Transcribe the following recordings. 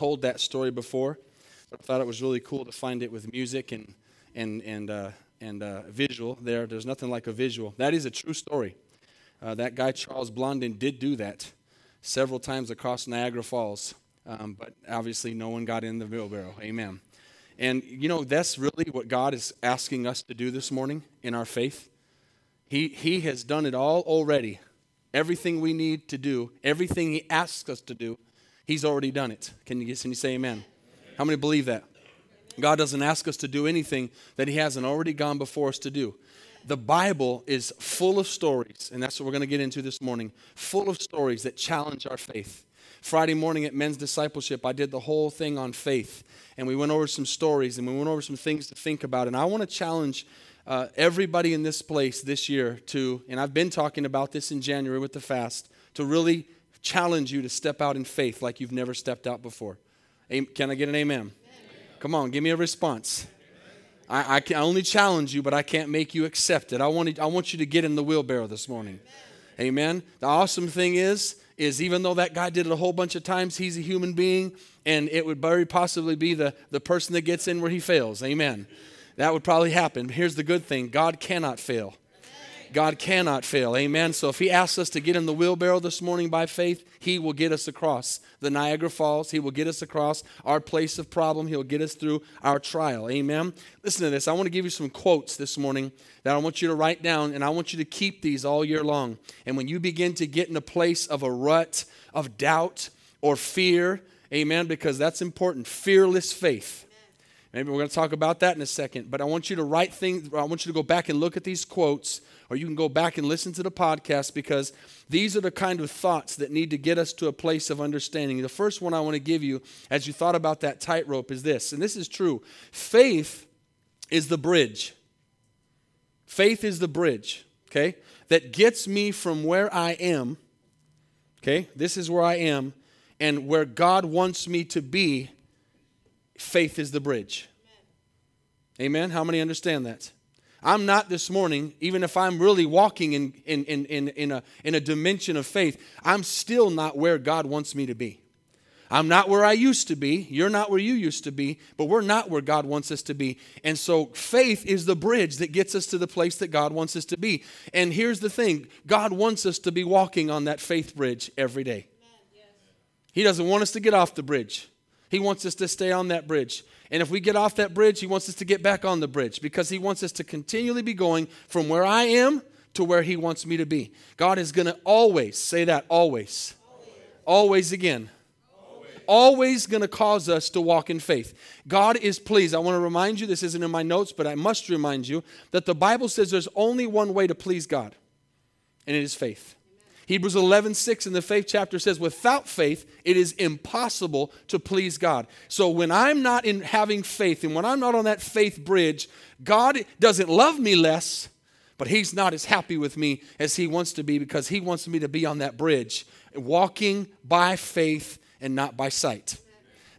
told that story before. but I thought it was really cool to find it with music and, and, and, uh, and uh, visual there. There's nothing like a visual. That is a true story. Uh, that guy, Charles Blondin, did do that several times across Niagara Falls, um, but obviously no one got in the wheelbarrow. Amen. And you know, that's really what God is asking us to do this morning in our faith. He, he has done it all already. Everything we need to do, everything He asks us to do, He's already done it. Can you, can you say amen? How many believe that? God doesn't ask us to do anything that He hasn't already gone before us to do. The Bible is full of stories, and that's what we're going to get into this morning full of stories that challenge our faith. Friday morning at men's discipleship, I did the whole thing on faith, and we went over some stories and we went over some things to think about. And I want to challenge uh, everybody in this place this year to, and I've been talking about this in January with the fast, to really challenge you to step out in faith like you've never stepped out before. Can I get an amen? amen. Come on, give me a response. I, I, can only challenge you, but I can't make you accept it. I want, I want you to get in the wheelbarrow this morning. Amen. amen. The awesome thing is, is even though that guy did it a whole bunch of times, he's a human being, and it would very possibly be the, the person that gets in where he fails. Amen. That would probably happen. Here's the good thing God cannot fail. God cannot fail. Amen. So if He asks us to get in the wheelbarrow this morning by faith, He will get us across the Niagara Falls. He will get us across our place of problem. He'll get us through our trial. Amen. Listen to this. I want to give you some quotes this morning that I want you to write down, and I want you to keep these all year long. And when you begin to get in a place of a rut of doubt or fear, amen, because that's important fearless faith. Maybe we're going to talk about that in a second, but I want you to write things, I want you to go back and look at these quotes or you can go back and listen to the podcast because these are the kind of thoughts that need to get us to a place of understanding. The first one I want to give you as you thought about that tightrope is this, and this is true faith is the bridge. Faith is the bridge, okay, that gets me from where I am, okay, this is where I am, and where God wants me to be. Faith is the bridge. Amen. How many understand that? I'm not this morning, even if I'm really walking in, in, in, in, in, a, in a dimension of faith, I'm still not where God wants me to be. I'm not where I used to be. You're not where you used to be, but we're not where God wants us to be. And so faith is the bridge that gets us to the place that God wants us to be. And here's the thing God wants us to be walking on that faith bridge every day. He doesn't want us to get off the bridge, He wants us to stay on that bridge. And if we get off that bridge, He wants us to get back on the bridge because He wants us to continually be going from where I am to where He wants me to be. God is going to always, say that, always, always, always again, always, always going to cause us to walk in faith. God is pleased. I want to remind you, this isn't in my notes, but I must remind you that the Bible says there's only one way to please God, and it is faith. Hebrews 11, 6 in the faith chapter says, without faith, it is impossible to please God. So when I'm not in having faith and when I'm not on that faith bridge, God doesn't love me less, but He's not as happy with me as He wants to be because He wants me to be on that bridge, walking by faith and not by sight.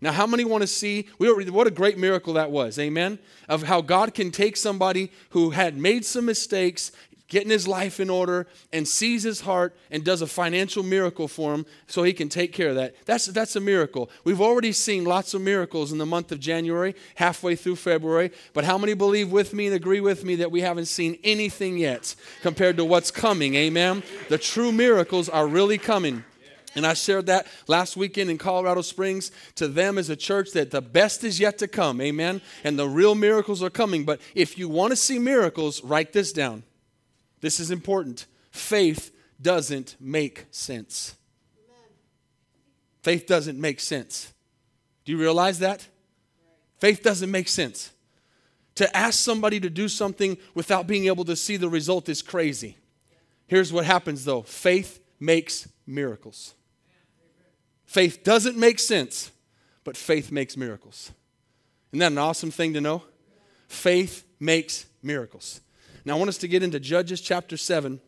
Now, how many want to see? What a great miracle that was, amen? Of how God can take somebody who had made some mistakes, getting his life in order and sees his heart and does a financial miracle for him so he can take care of that. That's, that's a miracle. We've already seen lots of miracles in the month of January, halfway through February, but how many believe with me and agree with me that we haven't seen anything yet compared to what's coming? Amen? The true miracles are really coming. And I shared that last weekend in Colorado Springs to them as a church that the best is yet to come. Amen. And the real miracles are coming. But if you want to see miracles, write this down. This is important. Faith doesn't make sense. Faith doesn't make sense. Do you realize that? Faith doesn't make sense. To ask somebody to do something without being able to see the result is crazy. Here's what happens though faith makes miracles. Faith doesn't make sense, but faith makes miracles. Isn't that an awesome thing to know? Faith makes miracles. Now, I want us to get into Judges chapter 7.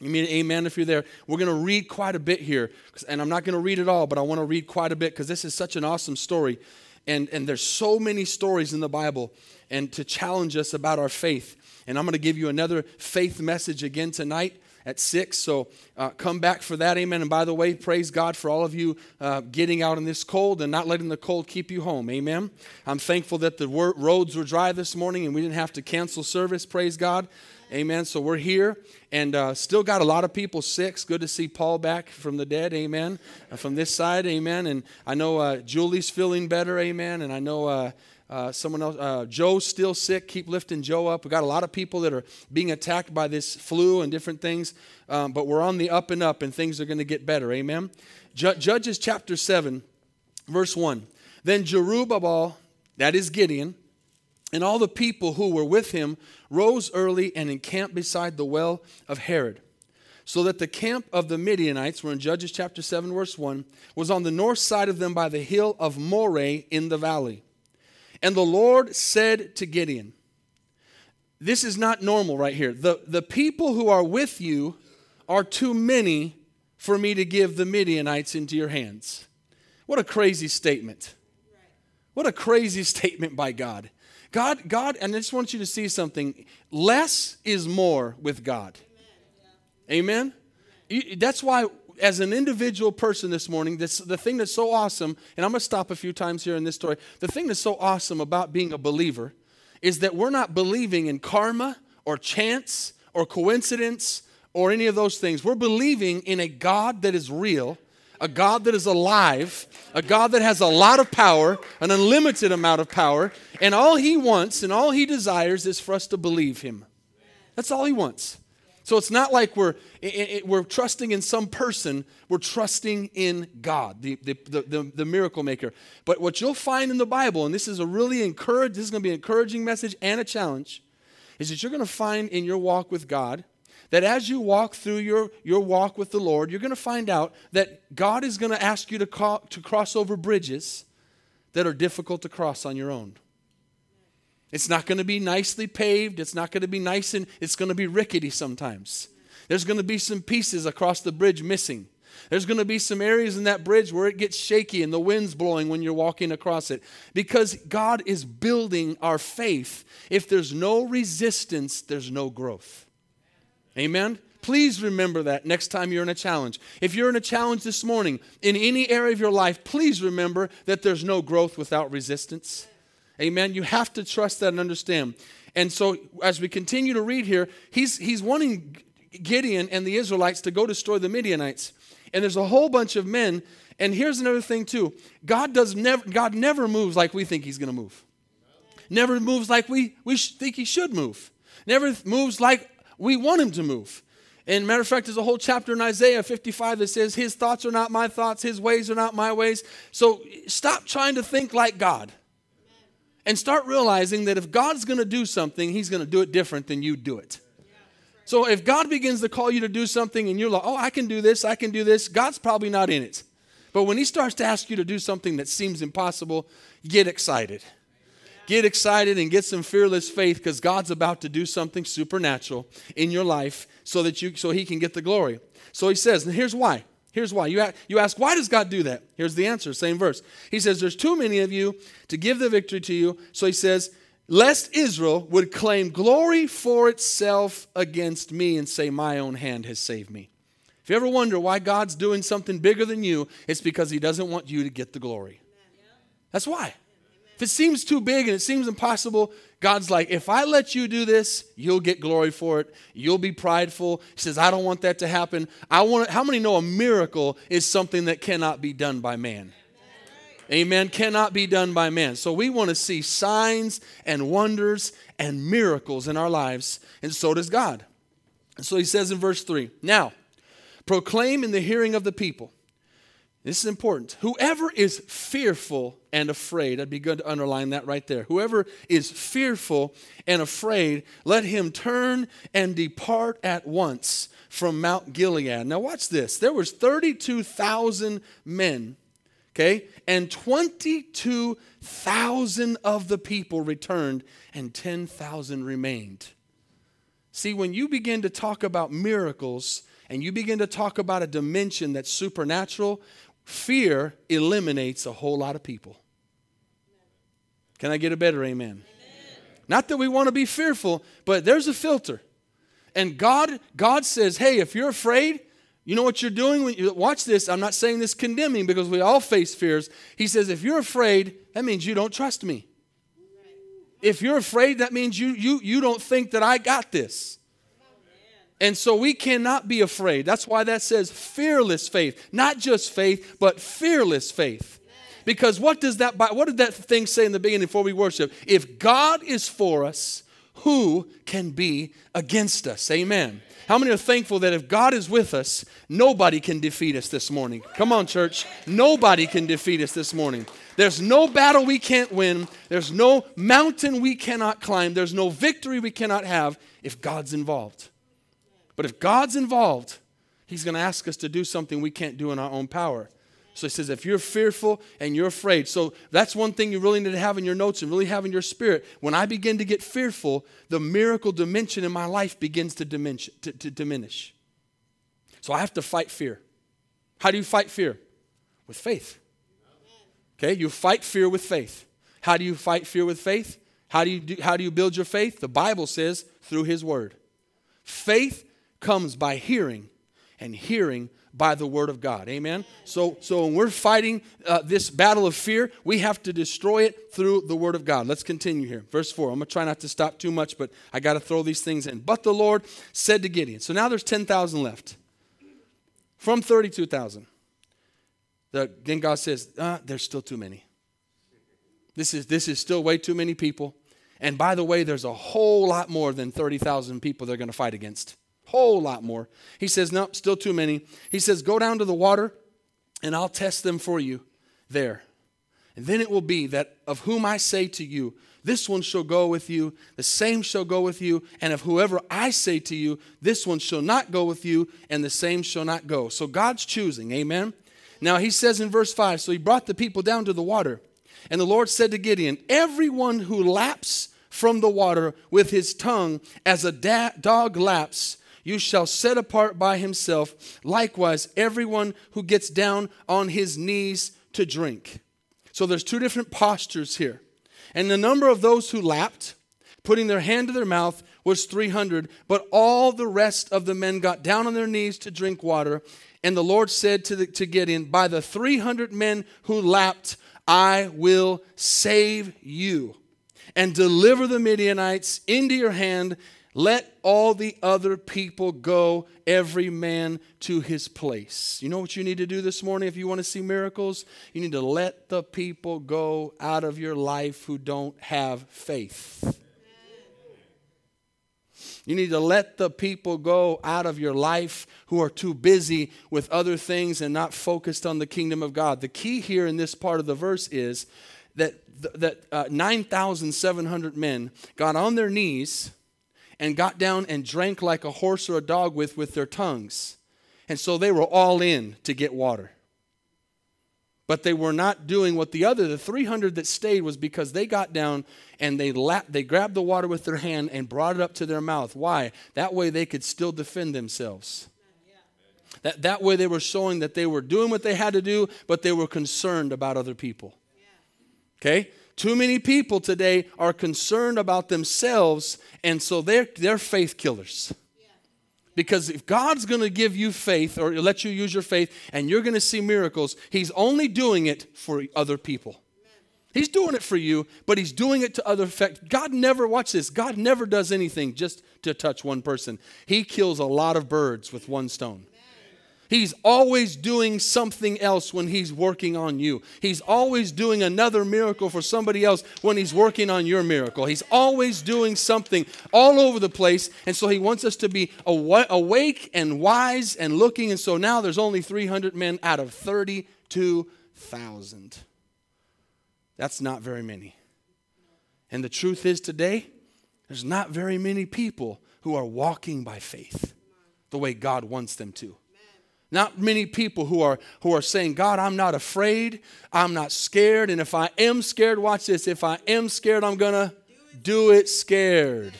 You mean amen if you're there. We're going to read quite a bit here, and I'm not going to read it all, but I want to read quite a bit because this is such an awesome story. And, and there's so many stories in the Bible and to challenge us about our faith. And I'm going to give you another faith message again tonight at 6. So uh, come back for that. Amen. And by the way, praise God for all of you uh, getting out in this cold and not letting the cold keep you home. Amen. I'm thankful that the wor- roads were dry this morning and we didn't have to cancel service. Praise God. Amen. So we're here and uh, still got a lot of people. It's good to see Paul back from the dead. Amen. Uh, from this side. Amen. And I know uh, Julie's feeling better. Amen. And I know. Uh, someone else, uh, Joe's still sick. Keep lifting Joe up. We've got a lot of people that are being attacked by this flu and different things, um, but we're on the up and up, and things are going to get better. Amen. Ju- Judges chapter 7, verse 1. Then Jerubbaal, that is Gideon, and all the people who were with him rose early and encamped beside the well of Harod. So that the camp of the Midianites, we're in Judges chapter 7, verse 1, was on the north side of them by the hill of Moreh in the valley. And the Lord said to Gideon, This is not normal right here. The, the people who are with you are too many for me to give the Midianites into your hands. What a crazy statement. What a crazy statement by God. God, God, and I just want you to see something. Less is more with God. Amen. Amen? That's why, as an individual person this morning, this, the thing that's so awesome, and I'm going to stop a few times here in this story. The thing that's so awesome about being a believer is that we're not believing in karma or chance or coincidence or any of those things. We're believing in a God that is real a God that is alive, a God that has a lot of power, an unlimited amount of power, and all he wants and all he desires is for us to believe him. That's all he wants. So it's not like we're, we're trusting in some person, we're trusting in God, the, the, the, the, miracle maker. But what you'll find in the Bible, and this is a really encourage, this is going to be an encouraging message and a challenge, is that you're going to find in your walk with God that as you walk through your, your walk with the Lord, you're going to find out that God is going to ask you to, call, to cross over bridges that are difficult to cross on your own. It's not going to be nicely paved. It's not going to be nice and it's going to be rickety sometimes. There's going to be some pieces across the bridge missing. There's going to be some areas in that bridge where it gets shaky and the wind's blowing when you're walking across it because God is building our faith. If there's no resistance, there's no growth. Amen? Please remember that next time you're in a challenge. If you're in a challenge this morning, in any area of your life, please remember that there's no growth without resistance. Amen. You have to trust that and understand. And so, as we continue to read here, he's, he's wanting Gideon and the Israelites to go destroy the Midianites. And there's a whole bunch of men. And here's another thing, too God, does never, God never moves like we think he's going to move, never moves like we, we think he should move, never moves like we want him to move. And matter of fact, there's a whole chapter in Isaiah 55 that says, His thoughts are not my thoughts, His ways are not my ways. So stop trying to think like God. And start realizing that if God's going to do something, He's going to do it different than you do it. So if God begins to call you to do something and you're like, oh, I can do this, I can do this, God's probably not in it. But when He starts to ask you to do something that seems impossible, get excited get excited and get some fearless faith because God's about to do something supernatural in your life so that you so he can get the glory. So he says, and here's why. Here's why. You, you ask, why does God do that? Here's the answer, same verse. He says, There's too many of you to give the victory to you. So he says, Lest Israel would claim glory for itself against me and say, My own hand has saved me. If you ever wonder why God's doing something bigger than you, it's because he doesn't want you to get the glory. That's why. If it seems too big and it seems impossible, God's like, if I let you do this, you'll get glory for it. You'll be prideful. He says, I don't want that to happen. I want how many know a miracle is something that cannot be done by man? Amen. Cannot be done by man. So we want to see signs and wonders and miracles in our lives, and so does God. And so he says in verse 3 Now, proclaim in the hearing of the people this is important. Whoever is fearful and afraid, I'd be good to underline that right there. Whoever is fearful and afraid, let him turn and depart at once from Mount Gilead. Now watch this. There was 32,000 men, okay? And 22,000 of the people returned and 10,000 remained. See, when you begin to talk about miracles, and you begin to talk about a dimension that's supernatural, Fear eliminates a whole lot of people. Can I get a better amen? amen? Not that we want to be fearful, but there's a filter. And God, God says, hey, if you're afraid, you know what you're doing when you watch this? I'm not saying this condemning because we all face fears. He says, if you're afraid, that means you don't trust me. If you're afraid, that means you you you don't think that I got this. And so we cannot be afraid. That's why that says fearless faith. Not just faith, but fearless faith. Because what does that what did that thing say in the beginning before we worship? If God is for us, who can be against us? Amen. How many are thankful that if God is with us, nobody can defeat us this morning? Come on, church. Nobody can defeat us this morning. There's no battle we can't win. There's no mountain we cannot climb. There's no victory we cannot have if God's involved. But if God's involved, He's going to ask us to do something we can't do in our own power. So he says, if you're fearful and you're afraid, so that's one thing you really need to have in your notes and really have in your spirit. When I begin to get fearful, the miracle dimension in my life begins to diminish. To, to diminish. So I have to fight fear. How do you fight fear? With faith. Okay, you fight fear with faith. How do you fight fear with faith? How do you, do, how do you build your faith? The Bible says through His Word. Faith comes by hearing, and hearing by the word of God. Amen. So, so when we're fighting uh, this battle of fear, we have to destroy it through the word of God. Let's continue here. Verse 4. I'm going to try not to stop too much, but I got to throw these things in. But the Lord said to Gideon, so now there's 10,000 left from 32,000. The, then God says, uh, there's still too many. This is, this is still way too many people. And by the way, there's a whole lot more than 30,000 people they're going to fight against. Whole lot more. He says, No, still too many. He says, Go down to the water and I'll test them for you there. And then it will be that of whom I say to you, this one shall go with you, the same shall go with you, and of whoever I say to you, this one shall not go with you, and the same shall not go. So God's choosing, amen? Now he says in verse 5 So he brought the people down to the water, and the Lord said to Gideon, Everyone who laps from the water with his tongue as a da- dog laps, you shall set apart by himself. Likewise, everyone who gets down on his knees to drink. So there's two different postures here. And the number of those who lapped, putting their hand to their mouth, was 300. But all the rest of the men got down on their knees to drink water. And the Lord said to, the, to Gideon, By the 300 men who lapped, I will save you and deliver the Midianites into your hand let all the other people go, every man to his place. You know what you need to do this morning if you want to see miracles? You need to let the people go out of your life who don't have faith. You need to let the people go out of your life who are too busy with other things and not focused on the kingdom of God. The key here in this part of the verse is that, that uh, 9,700 men got on their knees and got down and drank like a horse or a dog with with their tongues. And so they were all in to get water. But they were not doing what the other, the 300 that stayed, was because they got down and they, lapped, they grabbed the water with their hand and brought it up to their mouth. Why? That way they could still defend themselves. That, that way they were showing that they were doing what they had to do, but they were concerned about other people. Okay? Too many people today are concerned about themselves, and so they're, they're faith killers. Because if God's going to give you faith or let you use your faith and you're going to see miracles, He's only doing it for other people. He's doing it for you, but He's doing it to other effect. God never, watch this, God never does anything just to touch one person. He kills a lot of birds with one stone. He's always doing something else when he's working on you. He's always doing another miracle for somebody else when he's working on your miracle. He's always doing something all over the place. And so he wants us to be awake and wise and looking. And so now there's only 300 men out of 32,000. That's not very many. And the truth is today, there's not very many people who are walking by faith the way God wants them to. Not many people who are who are saying, God, I'm not afraid, I'm not scared, and if I am scared, watch this, if I am scared, I'm gonna do it scared.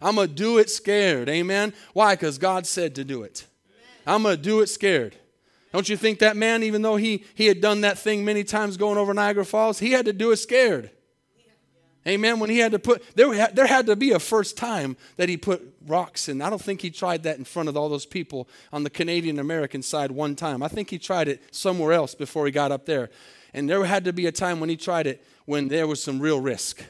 I'm gonna do it scared. Amen. Why? Because God said to do it. I'm gonna do it scared. Don't you think that man, even though he he had done that thing many times going over Niagara Falls, he had to do it scared. Amen. When he had to put, there, there had to be a first time that he put rocks in. I don't think he tried that in front of all those people on the Canadian American side one time. I think he tried it somewhere else before he got up there. And there had to be a time when he tried it when there was some real risk.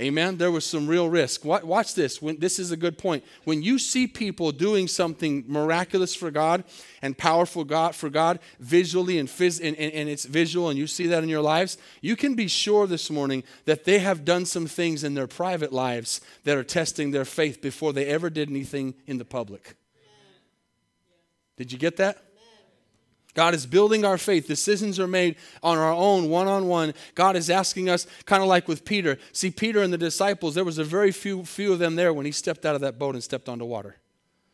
Amen. There was some real risk. Watch this. When, this is a good point. When you see people doing something miraculous for God and powerful God for God visually and, phys- and, and, and it's visual, and you see that in your lives, you can be sure this morning that they have done some things in their private lives that are testing their faith before they ever did anything in the public. Did you get that? God is building our faith. Decisions are made on our own, one on one. God is asking us, kind of like with Peter. See, Peter and the disciples, there was a very few, few of them there when he stepped out of that boat and stepped onto water.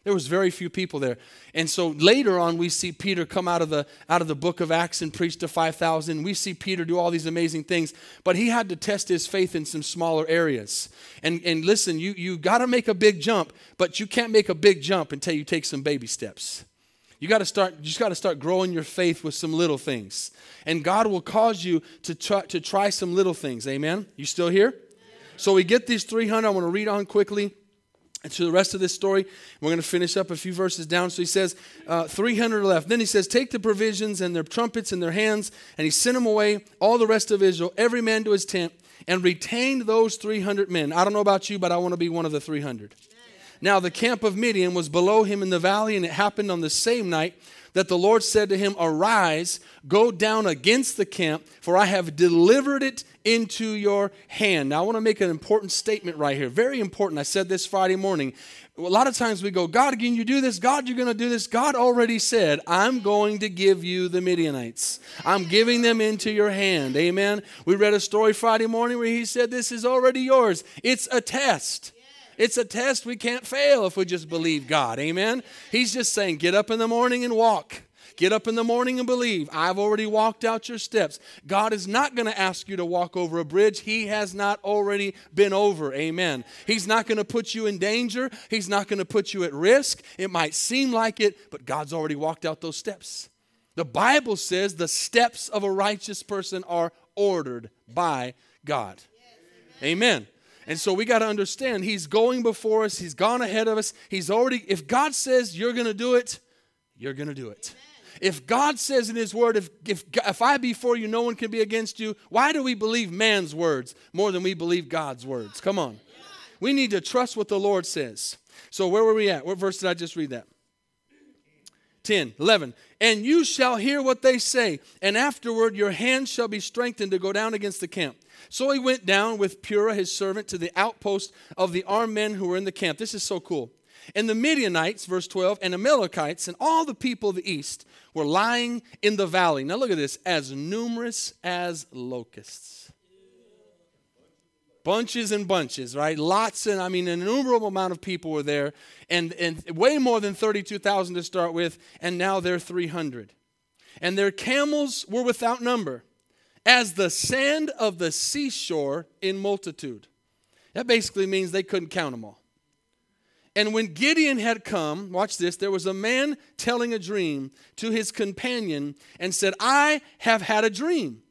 There was very few people there. And so later on, we see Peter come out of the, out of the book of Acts and preach to 5,000. We see Peter do all these amazing things. But he had to test his faith in some smaller areas. And, and listen, you, you got to make a big jump, but you can't make a big jump until you take some baby steps. You got to start, you just got to start growing your faith with some little things. And God will cause you to try, to try some little things. Amen? You still here? So we get these 300. I want to read on quickly to the rest of this story. We're going to finish up a few verses down. So he says, uh, 300 left. Then he says, Take the provisions and their trumpets in their hands. And he sent them away, all the rest of Israel, every man to his tent, and retained those 300 men. I don't know about you, but I want to be one of the 300. Now the camp of Midian was below him in the valley, and it happened on the same night that the Lord said to him, Arise, go down against the camp, for I have delivered it into your hand. Now, I want to make an important statement right here. Very important. I said this Friday morning. A lot of times we go, God, can you do this? God, you're going to do this. God already said, I'm going to give you the Midianites. I'm giving them into your hand. Amen. We read a story Friday morning where he said, This is already yours. It's a test. It's a test we can't fail if we just believe God. Amen. He's just saying, get up in the morning and walk. Get up in the morning and believe. I've already walked out your steps. God is not going to ask you to walk over a bridge He has not already been over. Amen. He's not going to put you in danger. He's not going to put you at risk. It might seem like it, but God's already walked out those steps. The Bible says the steps of a righteous person are ordered by God. Amen. And so we got to understand He's going before us, He's gone ahead of us. He's already, if God says you're going to do it, you're going to do it. If God says in His Word, if, if, if I be for you, no one can be against you, why do we believe man's words more than we believe God's words? Come on. We need to trust what the Lord says. So, where were we at? What verse did I just read that? 10, 11. And you shall hear what they say, and afterward your hand shall be strengthened to go down against the camp. So he went down with Purah his servant to the outpost of the armed men who were in the camp. This is so cool. And the Midianites, verse 12, and Amalekites and all the people of the east were lying in the valley. Now look at this, as numerous as locusts. Bunches and bunches, right? Lots and I mean an innumerable amount of people were there, and, and way more than 32,000 to start with, and now they're 300. And their camels were without number as the sand of the seashore in multitude. That basically means they couldn't count them all. And when Gideon had come, watch this, there was a man telling a dream to his companion and said, I have had a dream.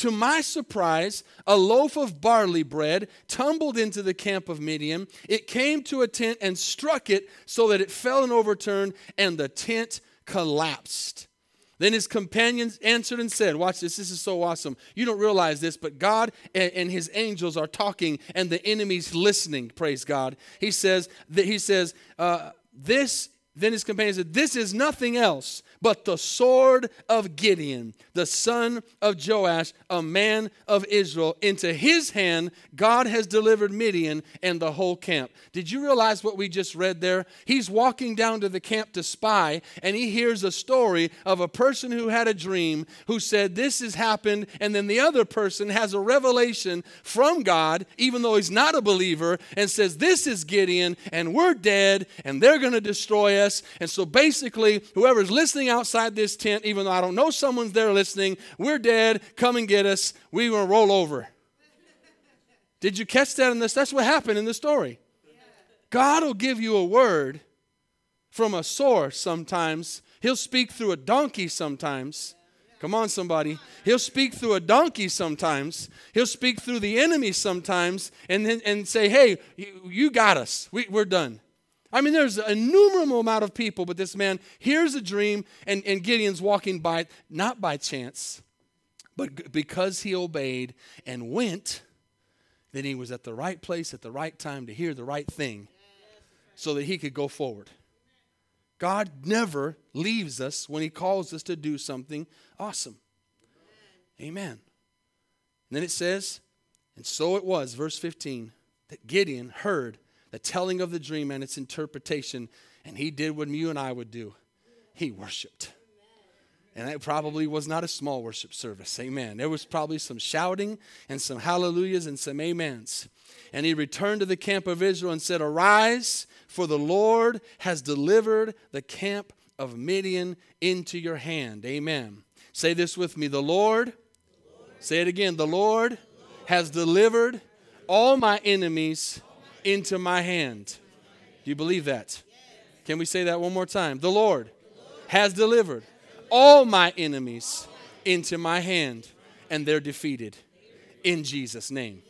To my surprise, a loaf of barley bread tumbled into the camp of Midian. It came to a tent and struck it so that it fell and overturned, and the tent collapsed. Then his companions answered and said, Watch this, this is so awesome. You don't realize this, but God and his angels are talking and the enemy's listening. Praise God. He says, that he says, uh, This, then his companions said, This is nothing else but the sword of Gideon, the son of Joash, a man of Israel. Into his hand, God has delivered Midian and the whole camp. Did you realize what we just read there? He's walking down to the camp to spy, and he hears a story of a person who had a dream who said, This has happened. And then the other person has a revelation from God, even though he's not a believer, and says, This is Gideon, and we're dead, and they're going to destroy us. And so basically, whoever's listening outside this tent, even though I don't know someone's there listening. We're dead. Come and get us. We will roll over. Did you catch that in this? That's what happened in the story. God will give you a word from a source sometimes. He'll speak through a donkey sometimes. Come on, somebody. He'll speak through a donkey sometimes. He'll speak through the enemy sometimes and, then, and say, hey, you, you got us. We, we're done. I mean, there's an innumerable amount of people, but this man hears a dream, and, and Gideon's walking by, not by chance, but because he obeyed and went, then he was at the right place at the right time to hear the right thing so that he could go forward. God never leaves us when He calls us to do something awesome. Amen. And then it says, and so it was, verse 15, that Gideon heard the telling of the dream and its interpretation, and he did what you and I would do. He worshiped. And it probably was not a small worship service. Amen. There was probably some shouting and some hallelujahs and some amens. And he returned to the camp of Israel and said, Arise, for the Lord has delivered the camp of Midian into your hand. Amen. Say this with me. The Lord, the Lord. say it again. The Lord, the Lord has delivered all my enemies into my hand. Do you believe that? Can we say that one more time? The Lord has delivered all my enemies into my hand, and they're defeated in Jesus' name.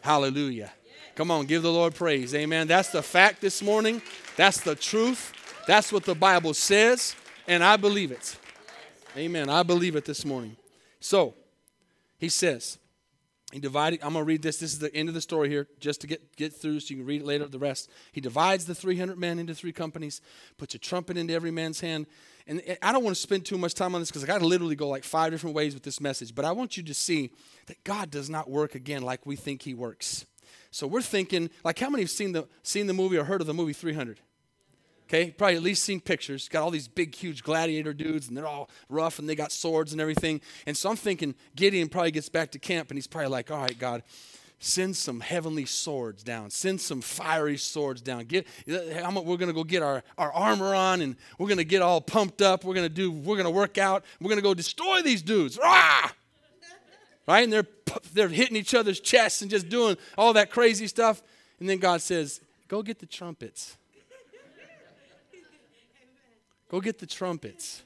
Hallelujah. Come on, give the Lord praise. Amen. That's the fact this morning. That's the truth. That's what the Bible says, and I believe it. Amen. I believe it this morning. So, he says, he divided, I'm going to read this. This is the end of the story here, just to get, get through so you can read later, the rest. He divides the 300 men into three companies, puts a trumpet into every man's hand. And I don't want to spend too much time on this because I got to literally go like five different ways with this message. But I want you to see that God does not work again like we think He works. So we're thinking, like, how many have seen the, seen the movie or heard of the movie 300? Okay, probably at least seen pictures. Got all these big, huge gladiator dudes, and they're all rough, and they got swords and everything. And so I'm thinking Gideon probably gets back to camp, and he's probably like, "All right, God, send some heavenly swords down. Send some fiery swords down. Get, uh, we're going to go get our, our armor on, and we're to get all pumped up. We're to do. We're to work out. We're to go destroy these dudes. Rah! Right? And they're they're hitting each other's chests and just doing all that crazy stuff. And then God says, "Go get the trumpets." Go get the trumpets.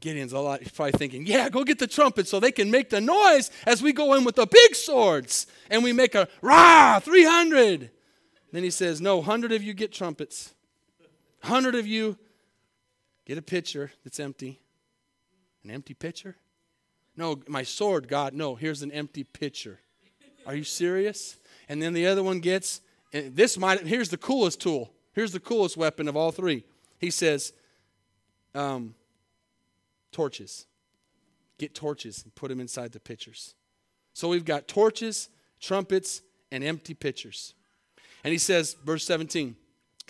Gideon's a lot, he's probably thinking, yeah, go get the trumpets so they can make the noise as we go in with the big swords and we make a rah, 300. Then he says, no, 100 of you get trumpets. 100 of you get a pitcher that's empty. An empty pitcher? No, my sword, God, no, here's an empty pitcher. Are you serious? And then the other one gets, eh, this might, here's the coolest tool. Here's the coolest weapon of all three. He says, um, torches. Get torches and put them inside the pitchers. So we've got torches, trumpets, and empty pitchers. And he says, verse 17,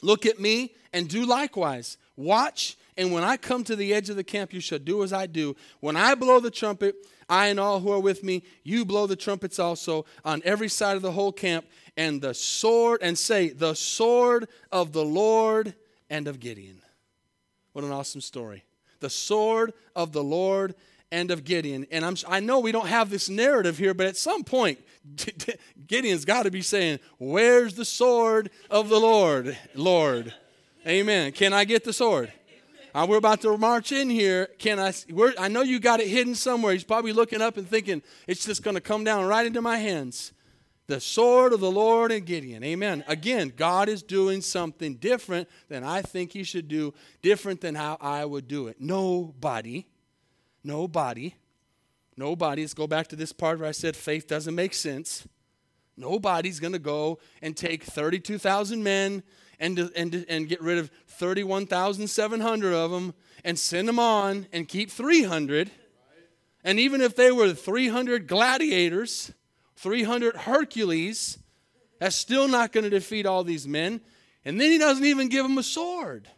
Look at me and do likewise. Watch, and when I come to the edge of the camp, you shall do as I do. When I blow the trumpet, I and all who are with me, you blow the trumpets also on every side of the whole camp, and the sword, and say, The sword of the Lord and of Gideon. What an awesome story. The sword of the Lord and of Gideon. And I'm, I know we don't have this narrative here, but at some point, Gideon's got to be saying, Where's the sword of the Lord? Lord. Amen. Can I get the sword? Uh, we're about to march in here. Can I? I know you got it hidden somewhere. He's probably looking up and thinking, It's just going to come down right into my hands the sword of the Lord and Gideon. Amen. Again, God is doing something different than I think He should do, different than how I would do it. Nobody, nobody, nobody, let's go back to this part where I said faith doesn't make sense. Nobody's going to go and take 32,000 men and, and, and get rid of 31,700 of them and send them on and keep 300. And even if they were 300 gladiators, 300 Hercules. That's still not going to defeat all these men. And then he doesn't even give them a sword.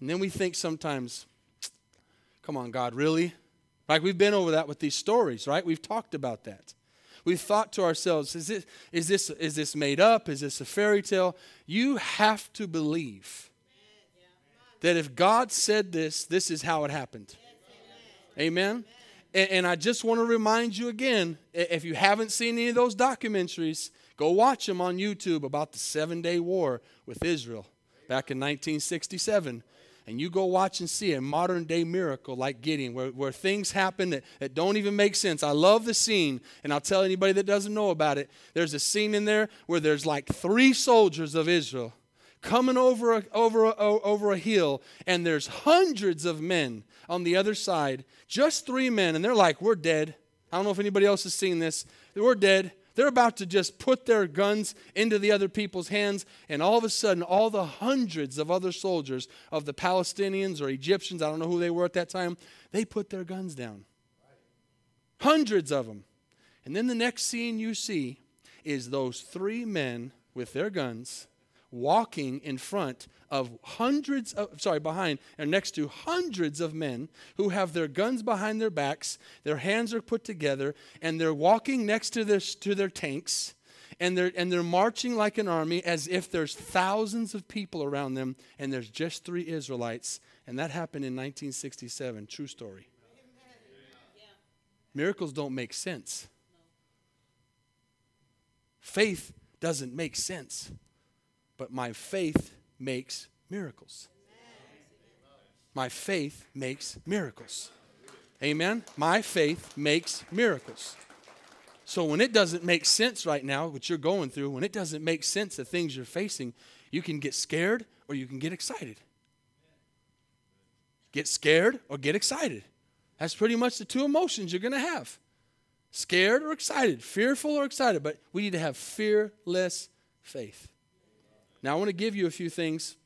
And then we think sometimes, come on, God, really? Like we've been over that with these stories, right? We've talked about that. We've thought to ourselves, is this, is this, is this made up? Is this a fairy tale? You have to believe that if God said this, this is how it happened. Amen? And, and I just want to remind you again if you haven't seen any of those documentaries, go watch them on YouTube about the seven day war with Israel back in 1967. and you go watch and see a modern day miracle like Gideon, where, where things happen that, that don't even make sense. I love the scene, and I'll tell anybody that doesn't know about it. There's a scene in there where there's like three soldiers of Israel coming over a, over, a, over a hill, and there's hundreds of men on the other side, just three men, and they're like, We're dead. I don't know if anybody else has seen this. We're dead. They're about to just put their guns into the other people's hands, and all of a sudden, all the hundreds of other soldiers of the Palestinians or Egyptians, I don't know who they were at that time, they put their guns down. Hundreds of them. And then the next scene you see is those three men with their guns walking in front of hundreds of, sorry, behind and next to hundreds of men who have their guns behind their backs, their hands are put together, and they're walking next to their, to their tanks, and they're, and they're marching like an army as if there's thousands of people around them, and there's just three Israelites. And that happened in 1967. True story. Miracles don't make sense. Faith doesn't make sense but my faith makes miracles. My faith makes miracles. Amen? My faith makes miracles. So when it doesn't make sense right now, what you're going through, when it doesn't make sense, the things you're facing, you can get scared or you can get excited. Get scared or get excited. That's pretty much the two emotions you're going to have scared or excited, fearful or excited. But we need to have fearless faith. Now I want to give you a few things.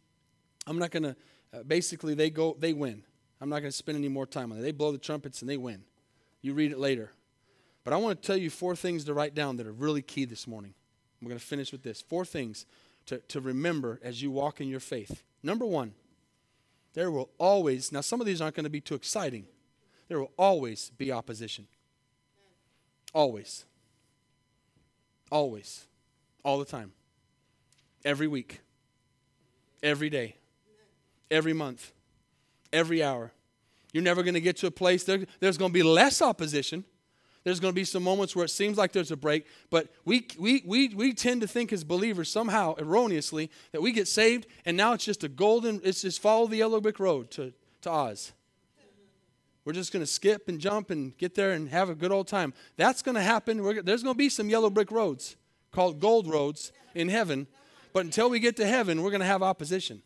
I'm not going to. Uh, basically, they go. They win. I'm not going to spend any more time on it. They blow the trumpets and they win. You read it later. But I want to tell you four things to write down that are really key this morning. We're going to finish with this. Four things to, to remember as you walk in your faith. Number one, there will always, now some of these aren't going to be too exciting, there will always be opposition. Always. Always. All the time every week, every day, every month, every hour. You're never going to get to a place, there, there's going to be less opposition. There's going to be some moments where it seems like there's a break, but we, we, we, we tend to think as believers somehow erroneously that we get saved and now it's just a golden, it's just follow the yellow brick road to, to Oz. We're just going to skip and jump and get there and have a good old time. That's going to happen. We're, there's going to be some yellow brick roads called gold roads in heaven but until we get to heaven, we're going to have opposition.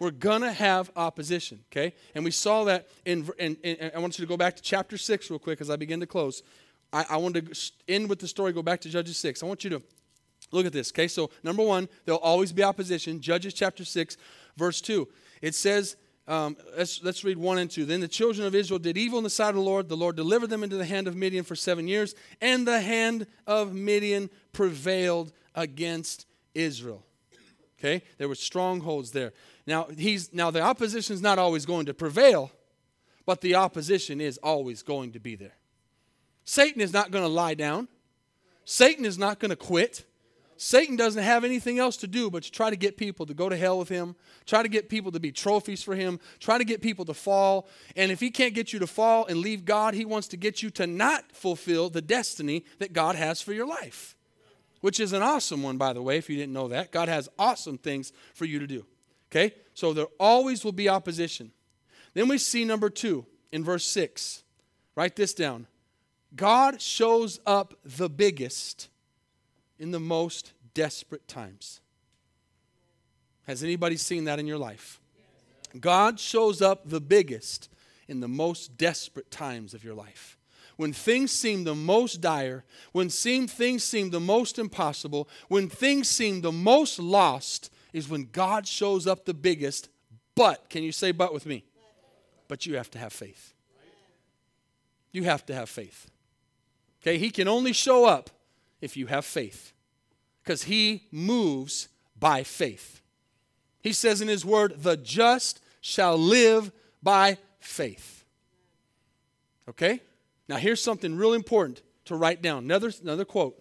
We're going to have opposition, okay? And we saw that in, in, I want you to go back to chapter 6 real quick as I begin to close. I, I want to end with the story, go back to Judges 6. I want you to look at this, okay? So, number one, there'll always be opposition. Judges chapter 6, verse 2. It says, um, let's, let's read 1 and 2. Then the children of Israel did evil in the sight of the Lord. The Lord delivered them into the hand of Midian for seven years, and the hand of Midian prevailed against Israel. Okay? There were strongholds there. Now, he's now the opposition is not always going to prevail, but the opposition is always going to be there. Satan is not going to lie down. Satan is not going to quit. Satan doesn't have anything else to do but to try to get people to go to hell with him, try to get people to be trophies for him, try to get people to fall. And if he can't get you to fall and leave God, he wants to get you to not fulfill the destiny that God has for your life which is an awesome one, by the way, if you didn't know that. God has awesome things for you to do. Okay? So there always will be opposition. Then we see number two in verse 6. Write this down. God shows up the biggest in the most desperate times. Has anybody seen that in your life? God shows up the biggest in the most desperate times of your life when things seem the most dire, when seem, things seem the most impossible, when things seem the most lost, is when God shows up the biggest. But, can you say but with me? But you have to have faith. You have to have faith. Okay, He can only show up if you have faith because He moves by faith. He says in His word, the just shall live by faith. Okay? Now, here's something really important to write down. Another, another quote.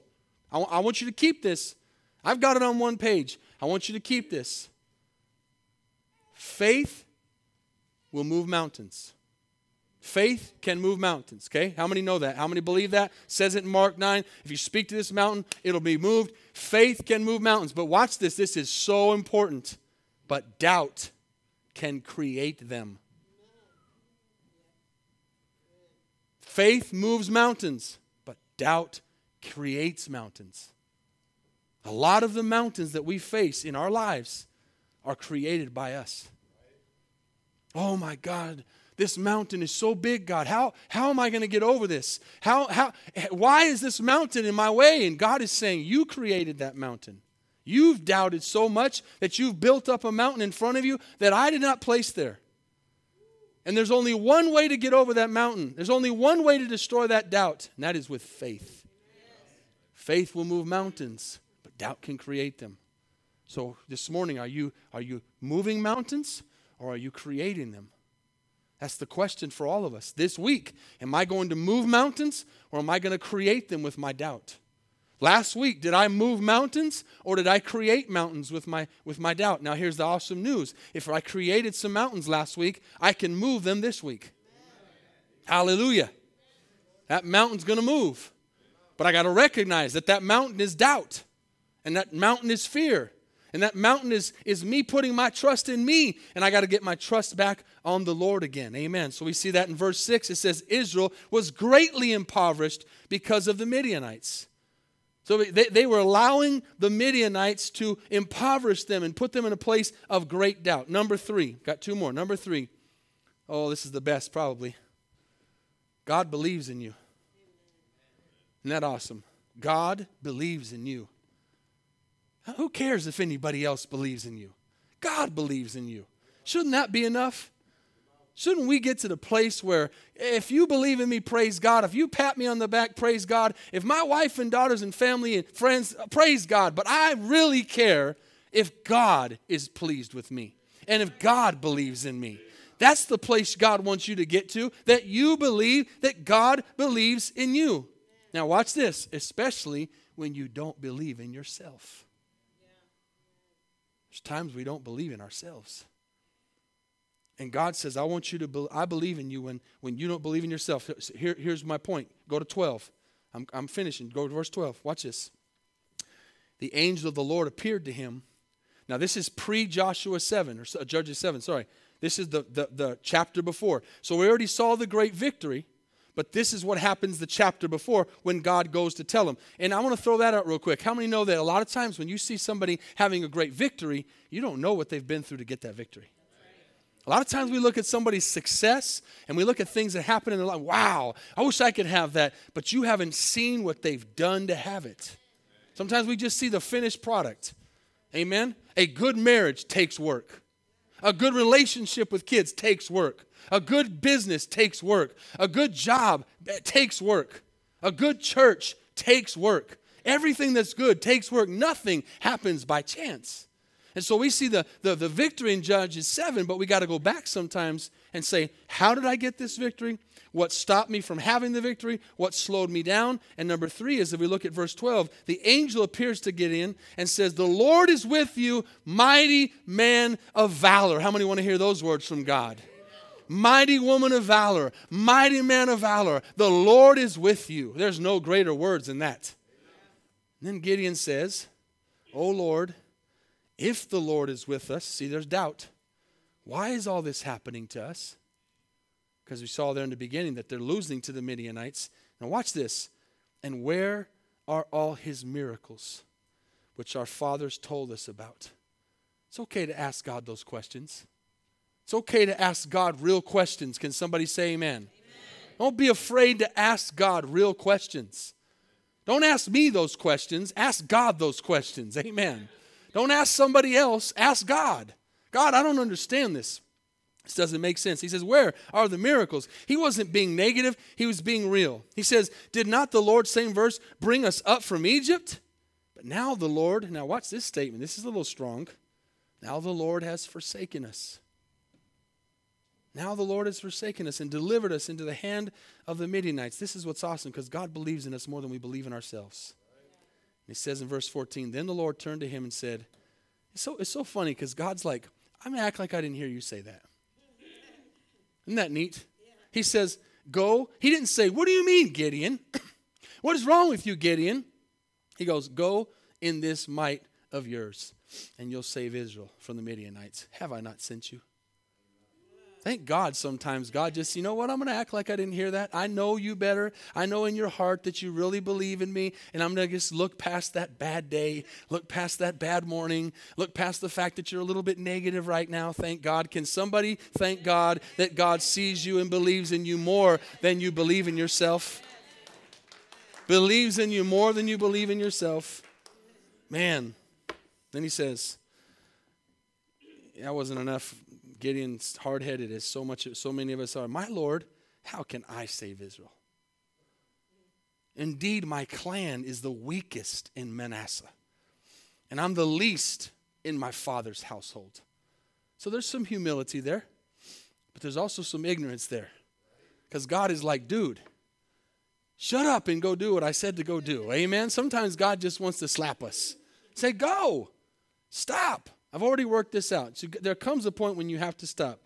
I, w- I want you to keep this. I've got it on one page. I want you to keep this. Faith will move mountains. Faith can move mountains, okay? How many know that? How many believe that? says it in Mark 9. If you speak to this mountain, it'll be moved. Faith can move mountains. But watch this. This is so important. But doubt can create them. Faith moves mountains, but doubt creates mountains. A lot of the mountains that we face in our lives are created by us. Oh my God, this mountain is so big, God. How, how am I going to get over this? How, how, why is this mountain in my way? And God is saying, You created that mountain. You've doubted so much that you've built up a mountain in front of you that I did not place there. And there's only one way to get over that mountain. There's only one way to destroy that doubt, and that is with faith. Faith will move mountains, but doubt can create them. So this morning, are you, are you moving mountains or are you creating them? That's the question for all of us. This week, am I going to move mountains or am I going to create them with my doubt? Last week, did I move mountains or did I create mountains with my, with my doubt? Now, here's the awesome news. If I created some mountains last week, I can move them this week. Hallelujah. That mountain's going to move. But I got to recognize that that mountain is doubt, and that mountain is fear, and that mountain is, is me putting my trust in me, and I got to get my trust back on the Lord again. Amen. So we see that in verse 6. It says, Israel was greatly impoverished because of the Midianites. So they, they were allowing the Midianites to impoverish them and put them in a place of great doubt. Number three, got two more. Number three, oh, this is the best probably. God believes in you. Isn't that awesome? God believes in you. Who cares if anybody else believes in you? God believes in you. Shouldn't that be enough? Shouldn't we get to the place where if you believe in me, praise God. If you pat me on the back, praise God. If my wife and daughters and family and friends, praise God. But I really care if God is pleased with me and if God believes in me. That's the place God wants you to get to, that you believe that God believes in you. Now, watch this, especially when you don't believe in yourself. There's times we don't believe in ourselves. And God says, I want you to, be, I believe in you when, when you don't believe in yourself. Here, here's my point. Go to 12. I'm, I'm finishing. Go to verse 12. Watch this. The angel of the Lord appeared to him. Now, this is pre Joshua 7, or uh, Judges 7, sorry. This is the, the, the chapter before. So we already saw the great victory, but this is what happens the chapter before when God goes to tell him. And I want to throw that out real quick. How many know that a lot of times when you see somebody having a great victory, you don't know what they've been through to get that victory? A lot of times we look at somebody's success and we look at things that happen in their life. Wow, I wish I could have that. But you haven't seen what they've done to have it. Sometimes we just see the finished product. Amen? A good marriage takes work. A good relationship with kids takes work. A good business takes work. A good job eh, takes work. A good church takes work. Everything that's good takes work. Nothing happens by chance. And so we see the, the, the victory in Judges 7, but we got to go back sometimes and say, How did I get this victory? What stopped me from having the victory? What slowed me down? And number three is if we look at verse 12, the angel appears to Gideon and says, The Lord is with you, mighty man of valor. How many want to hear those words from God? Mighty woman of valor, mighty man of valor, the Lord is with you. There's no greater words than that. And then Gideon says, O Lord, if the Lord is with us, see, there's doubt. Why is all this happening to us? Because we saw there in the beginning that they're losing to the Midianites. Now, watch this. And where are all his miracles, which our fathers told us about? It's okay to ask God those questions. It's okay to ask God real questions. Can somebody say amen? amen? Don't be afraid to ask God real questions. Don't ask me those questions. Ask God those questions. Amen. Don't ask somebody else, ask God. God, I don't understand this. This doesn't make sense. He says, Where are the miracles? He wasn't being negative, he was being real. He says, Did not the Lord, same verse, bring us up from Egypt? But now the Lord, now watch this statement. This is a little strong. Now the Lord has forsaken us. Now the Lord has forsaken us and delivered us into the hand of the Midianites. This is what's awesome because God believes in us more than we believe in ourselves. He says in verse 14, Then the Lord turned to him and said, It's so, it's so funny because God's like, I'm going to act like I didn't hear you say that. Isn't that neat? He says, Go. He didn't say, What do you mean, Gideon? what is wrong with you, Gideon? He goes, Go in this might of yours, and you'll save Israel from the Midianites. Have I not sent you? Thank God sometimes God just, you know what, I'm going to act like I didn't hear that. I know you better. I know in your heart that you really believe in me, and I'm going to just look past that bad day, look past that bad morning, look past the fact that you're a little bit negative right now. Thank God. Can somebody thank God that God sees you and believes in you more than you believe in yourself? Believes in you more than you believe in yourself. Man. Then he says, that wasn't enough Gideon's hard headed as so much so many of us are. My Lord, how can I save Israel? Indeed, my clan is the weakest in Manasseh, and I'm the least in my father's household. So there's some humility there, but there's also some ignorance there. Because God is like, dude, shut up and go do what I said to go do. Amen. Sometimes God just wants to slap us. Say, go, stop. I've already worked this out. So there comes a point when you have to stop.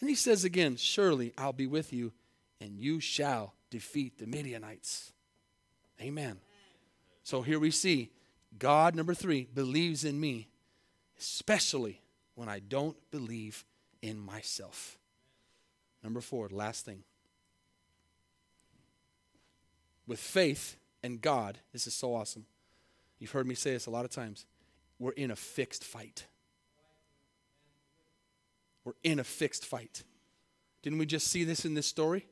And he says again, Surely I'll be with you, and you shall defeat the Midianites. Amen. So here we see God, number three, believes in me, especially when I don't believe in myself. Number four, last thing. With faith and God, this is so awesome. You've heard me say this a lot of times. We're in a fixed fight. We're in a fixed fight. Didn't we just see this in this story?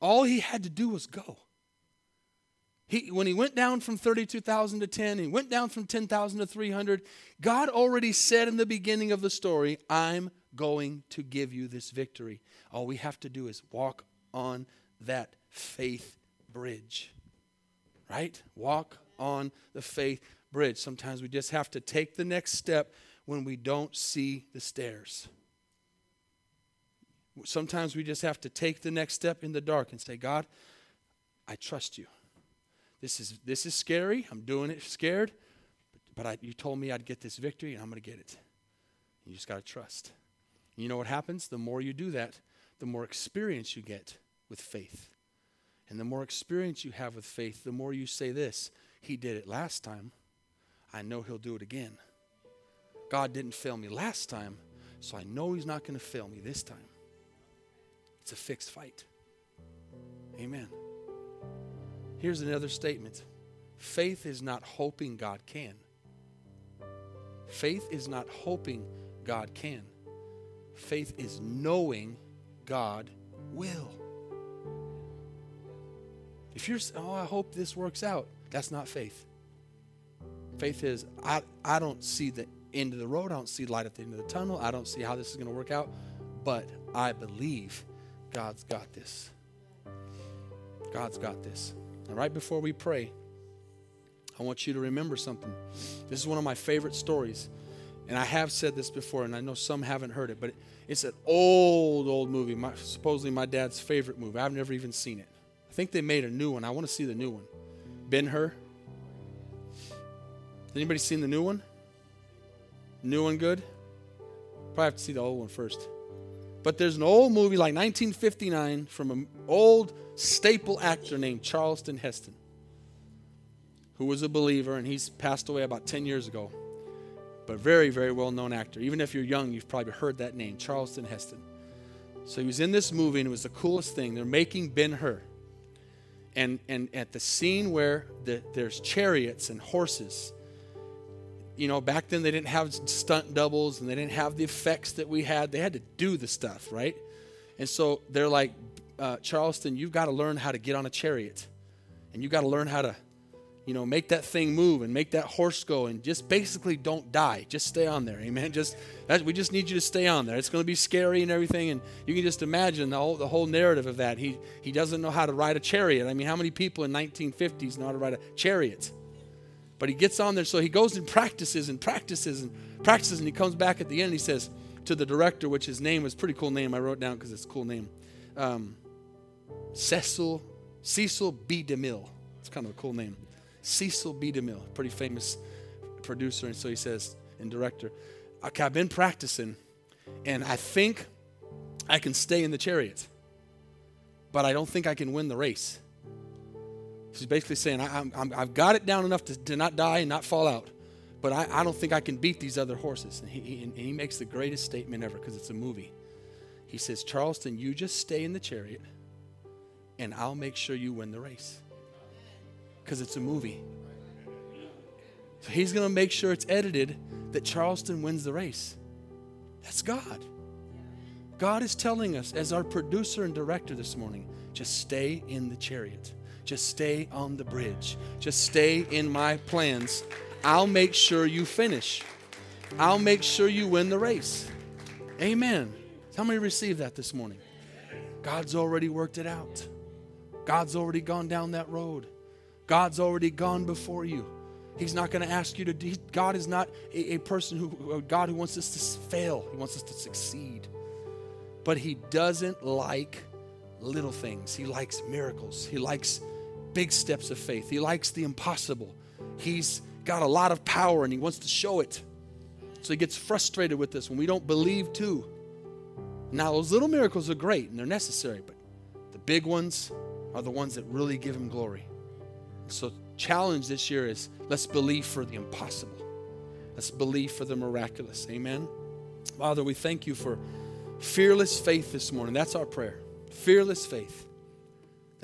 All he had to do was go. He, when he went down from 32,000 to 10, he went down from 10,000 to 300. God already said in the beginning of the story, I'm going to give you this victory. All we have to do is walk on that faith bridge. Right? Walk on the faith bridge. Sometimes we just have to take the next step when we don't see the stairs. Sometimes we just have to take the next step in the dark and say, God, I trust you. This is, this is scary. I'm doing it scared. But, but I, you told me I'd get this victory, and I'm going to get it. You just got to trust. You know what happens? The more you do that, the more experience you get with faith. And the more experience you have with faith, the more you say this He did it last time. I know He'll do it again. God didn't fail me last time, so I know He's not going to fail me this time. It's a fixed fight. Amen. Here's another statement faith is not hoping God can. Faith is not hoping God can. Faith is knowing God will. If you're, oh, I hope this works out, that's not faith. Faith is, I, I don't see the end of the road. I don't see light at the end of the tunnel. I don't see how this is going to work out, but I believe God's got this. God's got this. And right before we pray, I want you to remember something. This is one of my favorite stories. And I have said this before, and I know some haven't heard it, but it's an old, old movie. My, supposedly my dad's favorite movie. I've never even seen it. I think they made a new one. I want to see the new one. Ben Hur. Anybody seen the new one? New one good? Probably have to see the old one first. But there's an old movie like 1959 from an old staple actor named Charleston Heston, who was a believer, and he's passed away about 10 years ago. But very, very well known actor. Even if you're young, you've probably heard that name, Charleston Heston. So he was in this movie, and it was the coolest thing. They're making Ben Hur. And, and at the scene where the, there's chariots and horses, you know, back then they didn't have stunt doubles and they didn't have the effects that we had. They had to do the stuff, right? And so they're like, uh, Charlton, you've got to learn how to get on a chariot. And you've got to learn how to, you know, make that thing move and make that horse go and just basically don't die. Just stay on there. Amen. Just we just need you to stay on there. It's going to be scary and everything. And you can just imagine the whole, the whole narrative of that. He, he doesn't know how to ride a chariot. I mean, how many people in 1950s know how to ride a chariot? But he gets on there, so he goes and practices and practices and practices, and he comes back at the end. he says to the director, which his name was pretty cool name. I wrote down because it's a cool name. Um, Cecil Cecil B. DeMille. It's kind of a cool name. Cecil B. DeMille, pretty famous producer, and so he says and director. Okay, I've been practicing, and I think I can stay in the chariot, but I don't think I can win the race. She's basically saying, I, have got it down enough to, to, not die and not fall out, but I, I don't think I can beat these other horses. And he, and he makes the greatest statement ever because it's a movie. He says, Charleston, you just stay in the chariot and I'll make sure you win the race. Because it's a movie. So he's going to make sure it's edited that Charleston wins the race. That's God. God is telling us, as our producer and director this morning, just stay in the chariot. Just stay on the bridge. Just stay in my plans. I'll make sure you finish. I'll make sure you win the race. Amen. How many received that this morning? God's already worked it out. God's already gone down that road. God's already gone before you. He's not going to ask you to. God is not a, a person who, a God who wants us to fail. He wants us to succeed. But He doesn't like little things. He likes miracles. He likes big steps of faith. He likes the impossible. He's got a lot of power and He wants to show it. So He gets frustrated with this when we don't believe too. Now, those little miracles are great and they're necessary, but the big ones are the ones that really give Him glory. So, challenge this year is let's believe for the impossible. Let's believe for the miraculous. Amen. Father, we thank you for fearless faith this morning. That's our prayer. Fearless faith.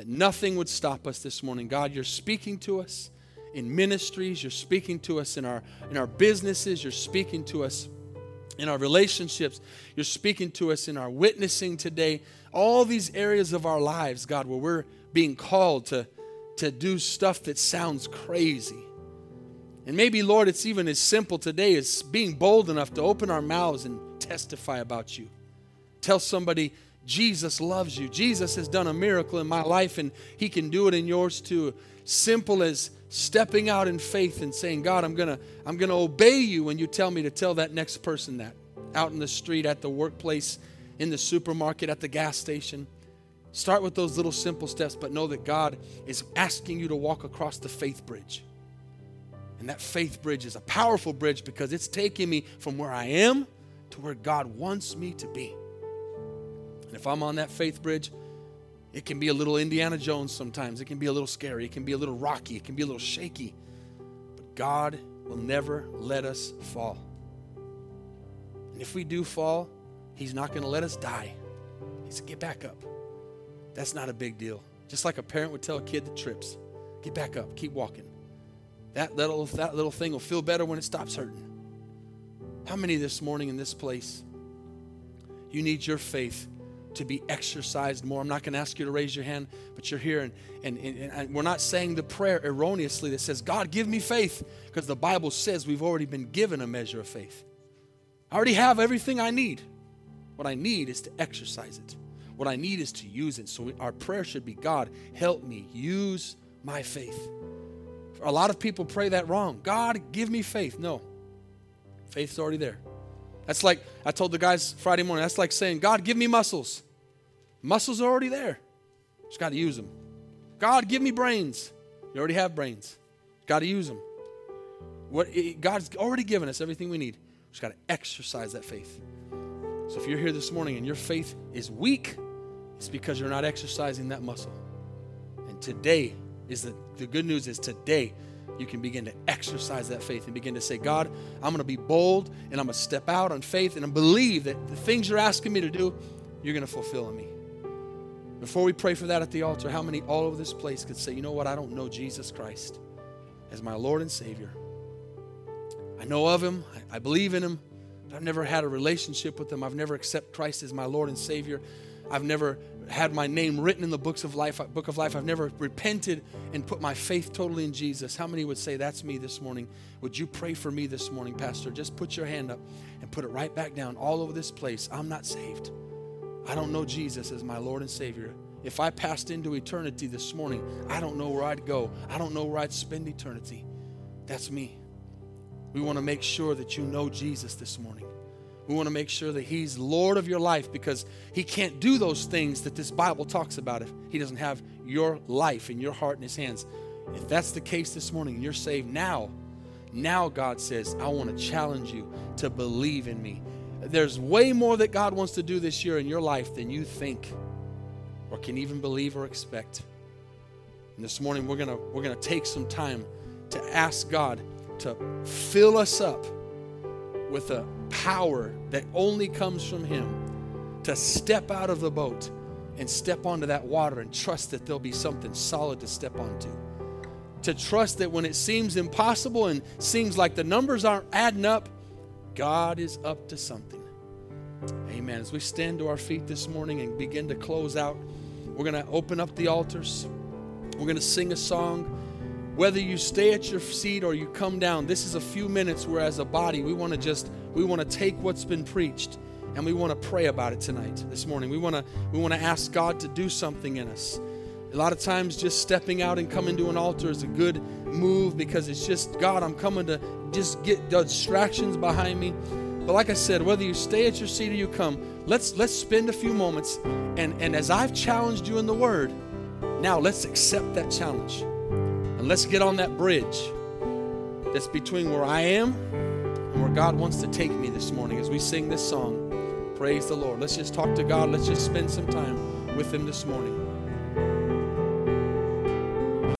That nothing would stop us this morning. God, you're speaking to us in ministries, you're speaking to us in our in our businesses, you're speaking to us in our relationships, you're speaking to us in our witnessing today. All these areas of our lives, God, where we're being called to to do stuff that sounds crazy. And maybe, Lord, it's even as simple today as being bold enough to open our mouths and testify about you. Tell somebody, Jesus loves you. Jesus has done a miracle in my life and he can do it in yours too. Simple as stepping out in faith and saying, God, I'm to I'm to obey you when you tell me to tell that next person that out in the street, at the workplace, in the supermarket, at the gas station. Start with those little simple steps, but know that God is asking you to walk across the faith bridge. And that faith bridge is a powerful bridge because it's taking me from where I am to where God wants me to be. And if I'm on that faith bridge, it can be a little Indiana Jones sometimes. It can be a little scary. It can be a little rocky. It can be a little shaky. But God will never let us fall. And if we do fall, He's not going to let us die. He said, Get back up. That's not a big deal. Just like a parent would tell a kid that trips, get back up, keep walking. That little, that little thing will feel better when it stops hurting. How many this morning in this place, you need your faith to be exercised more? I'm not going to ask you to raise your hand, but you're here, and, and, and, and we're not saying the prayer erroneously that says, God, give me faith, because the Bible says we've already been given a measure of faith. I already have everything I need. What I need is to exercise it. What I need is to use it. So our prayer should be God, help me use my faith. A lot of people pray that wrong. God, give me faith. No, faith's already there. That's like, I told the guys Friday morning, that's like saying, God, give me muscles. Muscles are already there. Just got to use them. God, give me brains. You already have brains. Got to use them. What God's already given us everything we need. Just got to exercise that faith. So if you're here this morning and your faith is weak, it's because you're not exercising that muscle. And today is the, the good news is today you can begin to exercise that faith and begin to say, God, I'm going to be bold and I'm going to step out on faith and I believe that the things you're asking me to do, you're going to fulfill in me. Before we pray for that at the altar, how many all over this place could say, you know what, I don't know Jesus Christ as my Lord and Savior? I know of Him, I, believe in Him, but I've never had a relationship with Him. I've never accepted Christ as my Lord and Savior. I've never had my name written in the books of life, book of life. I've never repented and put my faith totally in Jesus. How many would say that's me this morning? Would you pray for me this morning, Pastor? Just put your hand up and put it right back down all over this place. I'm not saved. I don't know Jesus as my Lord and Savior. If I passed into eternity this morning, I don't know where I'd go. I don't know where I'd spend eternity. That's me. We want to make sure that you know Jesus this morning. We want to make sure that He's Lord of your life because He can't do those things that this Bible talks about if He doesn't have your life and your heart in His hands. If that's the case this morning you're saved now, now God says, I want to challenge you to believe in me. There's way more that God wants to do this year in your life than you think or can even believe or expect. And this morning we're going to we're going to take some time to ask God to fill us up with a power that only comes from Him to step out of the boat and step onto that water and trust that there'll be something solid to step onto. To trust that when it seems impossible and seems like the numbers aren't adding up, God is up to something. Amen. As we stand to our feet this morning and begin to close out, we're going to open up the altars. We're going to sing a song. Whether you stay at your seat or you come down, this is a few minutes where, as a body, we want to just we want to take what's been preached and we want to pray about it tonight, this morning. We want to we want to ask God to do something in us. A lot of times, just stepping out and coming to an altar is a good move because it's just God. I'm coming to just get the distractions behind me. But like I said, whether you stay at your seat or you come, let's let's spend a few moments and, and as I've challenged you in the word, now let's accept that challenge. And let's get on that bridge that's between where I am and where God wants to take me this morning as we sing this song. Praise the Lord. Let's just talk to God. Let's just spend some time with Him this morning.